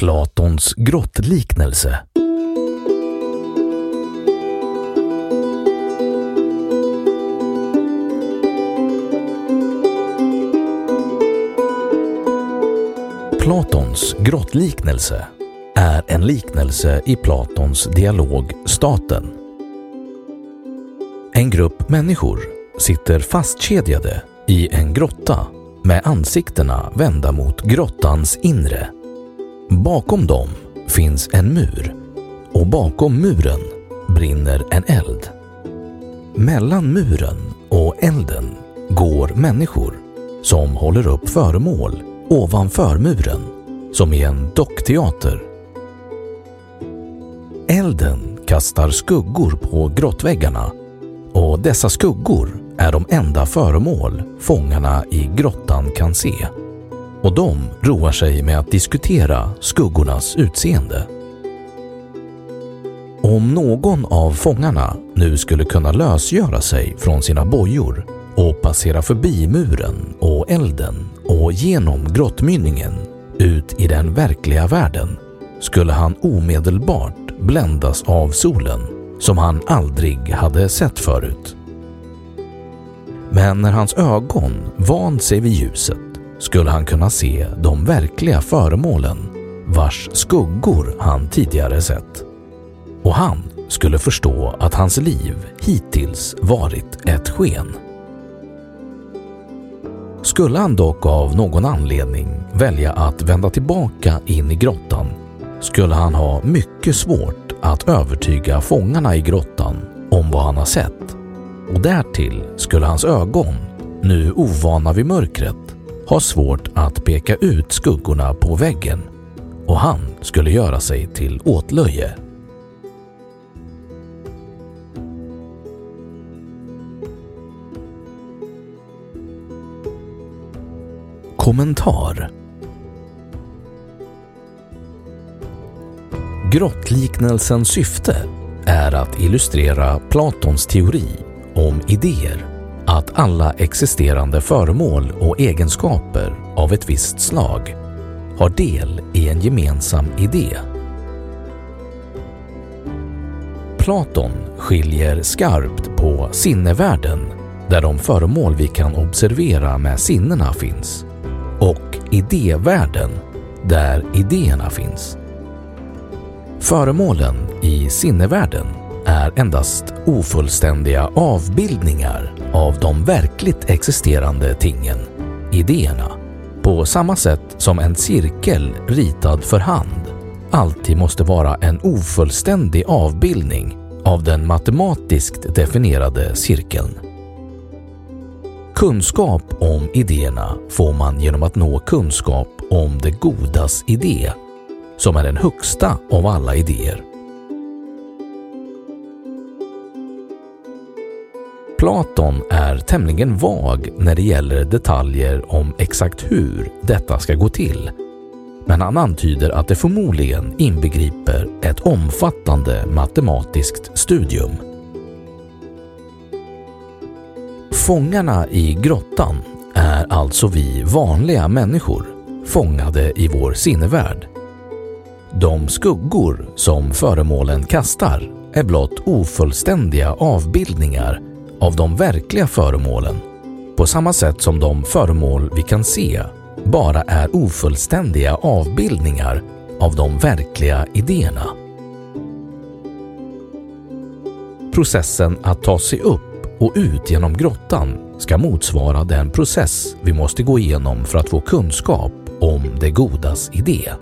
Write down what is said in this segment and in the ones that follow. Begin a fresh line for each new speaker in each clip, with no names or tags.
Platons grottliknelse. Platons grottliknelse är en liknelse i Platons dialog Staten. En grupp människor sitter fastkedjade i en grotta med ansiktena vända mot grottans inre. Bakom dem finns en mur och bakom muren brinner en eld. Mellan muren och elden går människor som håller upp föremål ovanför muren som i en dockteater. Elden kastar skuggor på grottväggarna och dessa skuggor är de enda föremål fångarna i grottan kan se och de roar sig med att diskutera skuggornas utseende. Om någon av fångarna nu skulle kunna lösgöra sig från sina bojor och passera förbi muren och elden och genom grottmynningen ut i den verkliga världen skulle han omedelbart bländas av solen som han aldrig hade sett förut. Men när hans ögon vant sig vid ljuset skulle han kunna se de verkliga föremålen vars skuggor han tidigare sett. Och han skulle förstå att hans liv hittills varit ett sken. Skulle han dock av någon anledning välja att vända tillbaka in i grottan skulle han ha mycket svårt att övertyga fångarna i grottan om vad han har sett. Och därtill skulle hans ögon, nu ovana vid mörkret, har svårt att peka ut skuggorna på väggen och han skulle göra sig till åtlöje. Kommentar Grottliknelsens syfte är att illustrera Platons teori om idéer, att alla existerande föremål och egenskaper av ett visst slag har del i en gemensam idé. Platon skiljer skarpt på sinnevärlden, där de föremål vi kan observera med sinnena finns, och idévärlden, där idéerna finns. Föremålen i sinnevärlden är endast ofullständiga avbildningar av de verkligt existerande tingen, idéerna, på samma sätt som en cirkel ritad för hand alltid måste vara en ofullständig avbildning av den matematiskt definierade cirkeln. Kunskap om idéerna får man genom att nå kunskap om det godas idé som är den högsta av alla idéer. Platon är tämligen vag när det gäller detaljer om exakt hur detta ska gå till. Men han antyder att det förmodligen inbegriper ett omfattande matematiskt studium. Fångarna i grottan är alltså vi vanliga människor, fångade i vår sinnevärld. De skuggor som föremålen kastar är blott ofullständiga avbildningar av de verkliga föremålen på samma sätt som de föremål vi kan se bara är ofullständiga avbildningar av de verkliga idéerna. Processen att ta sig upp och ut genom grottan ska motsvara den process vi måste gå igenom för att få kunskap om det godas idé.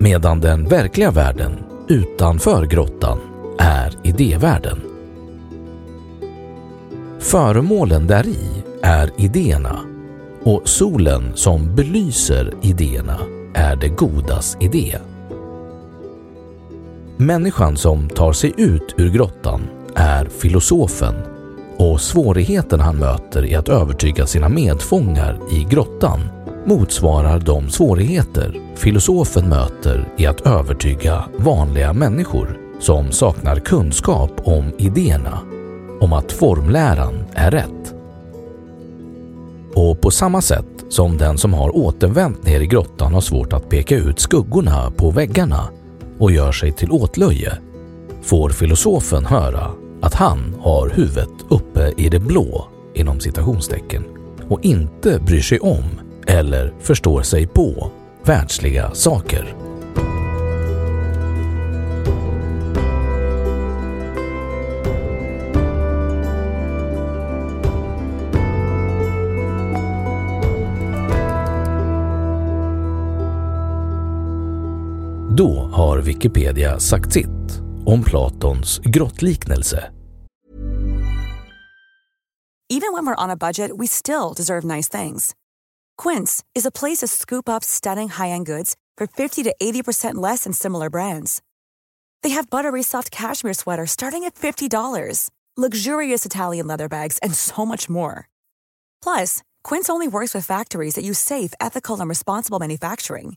Medan den verkliga världen utanför grottan är idévärlden. Föremålen däri är idéerna och solen som belyser idéerna är det godas idé. Människan som tar sig ut ur grottan är filosofen och svårigheten han möter i att övertyga sina medfångar i grottan motsvarar de svårigheter filosofen möter i att övertyga vanliga människor som saknar kunskap om idéerna om att formläran är rätt. Och på samma sätt som den som har återvänt ner i grottan har svårt att peka ut skuggorna på väggarna och gör sig till åtlöje får filosofen höra att han har huvudet uppe i det blå inom citationstecken och inte bryr sig om eller förstår sig på världsliga saker. Då har Wikipedia sagt sitt om Platons grottliknelse.
Even when we're on a budget we still deserve nice things. Quince is a place to scoop up stunning high-end goods for 50 to 80% less than similar brands. They have buttery soft cashmere sweaters starting at $50, luxurious Italian leather bags, and so much more. Plus, Quince only works with factories that use safe, ethical, and responsible manufacturing.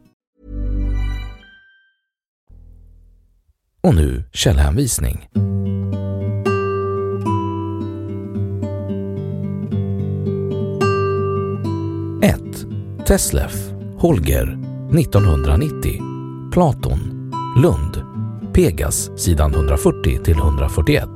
Och nu källhänvisning. 1. Teslef, Holger, 1990. Platon, Lund, Pegas, sidan 140 till 141.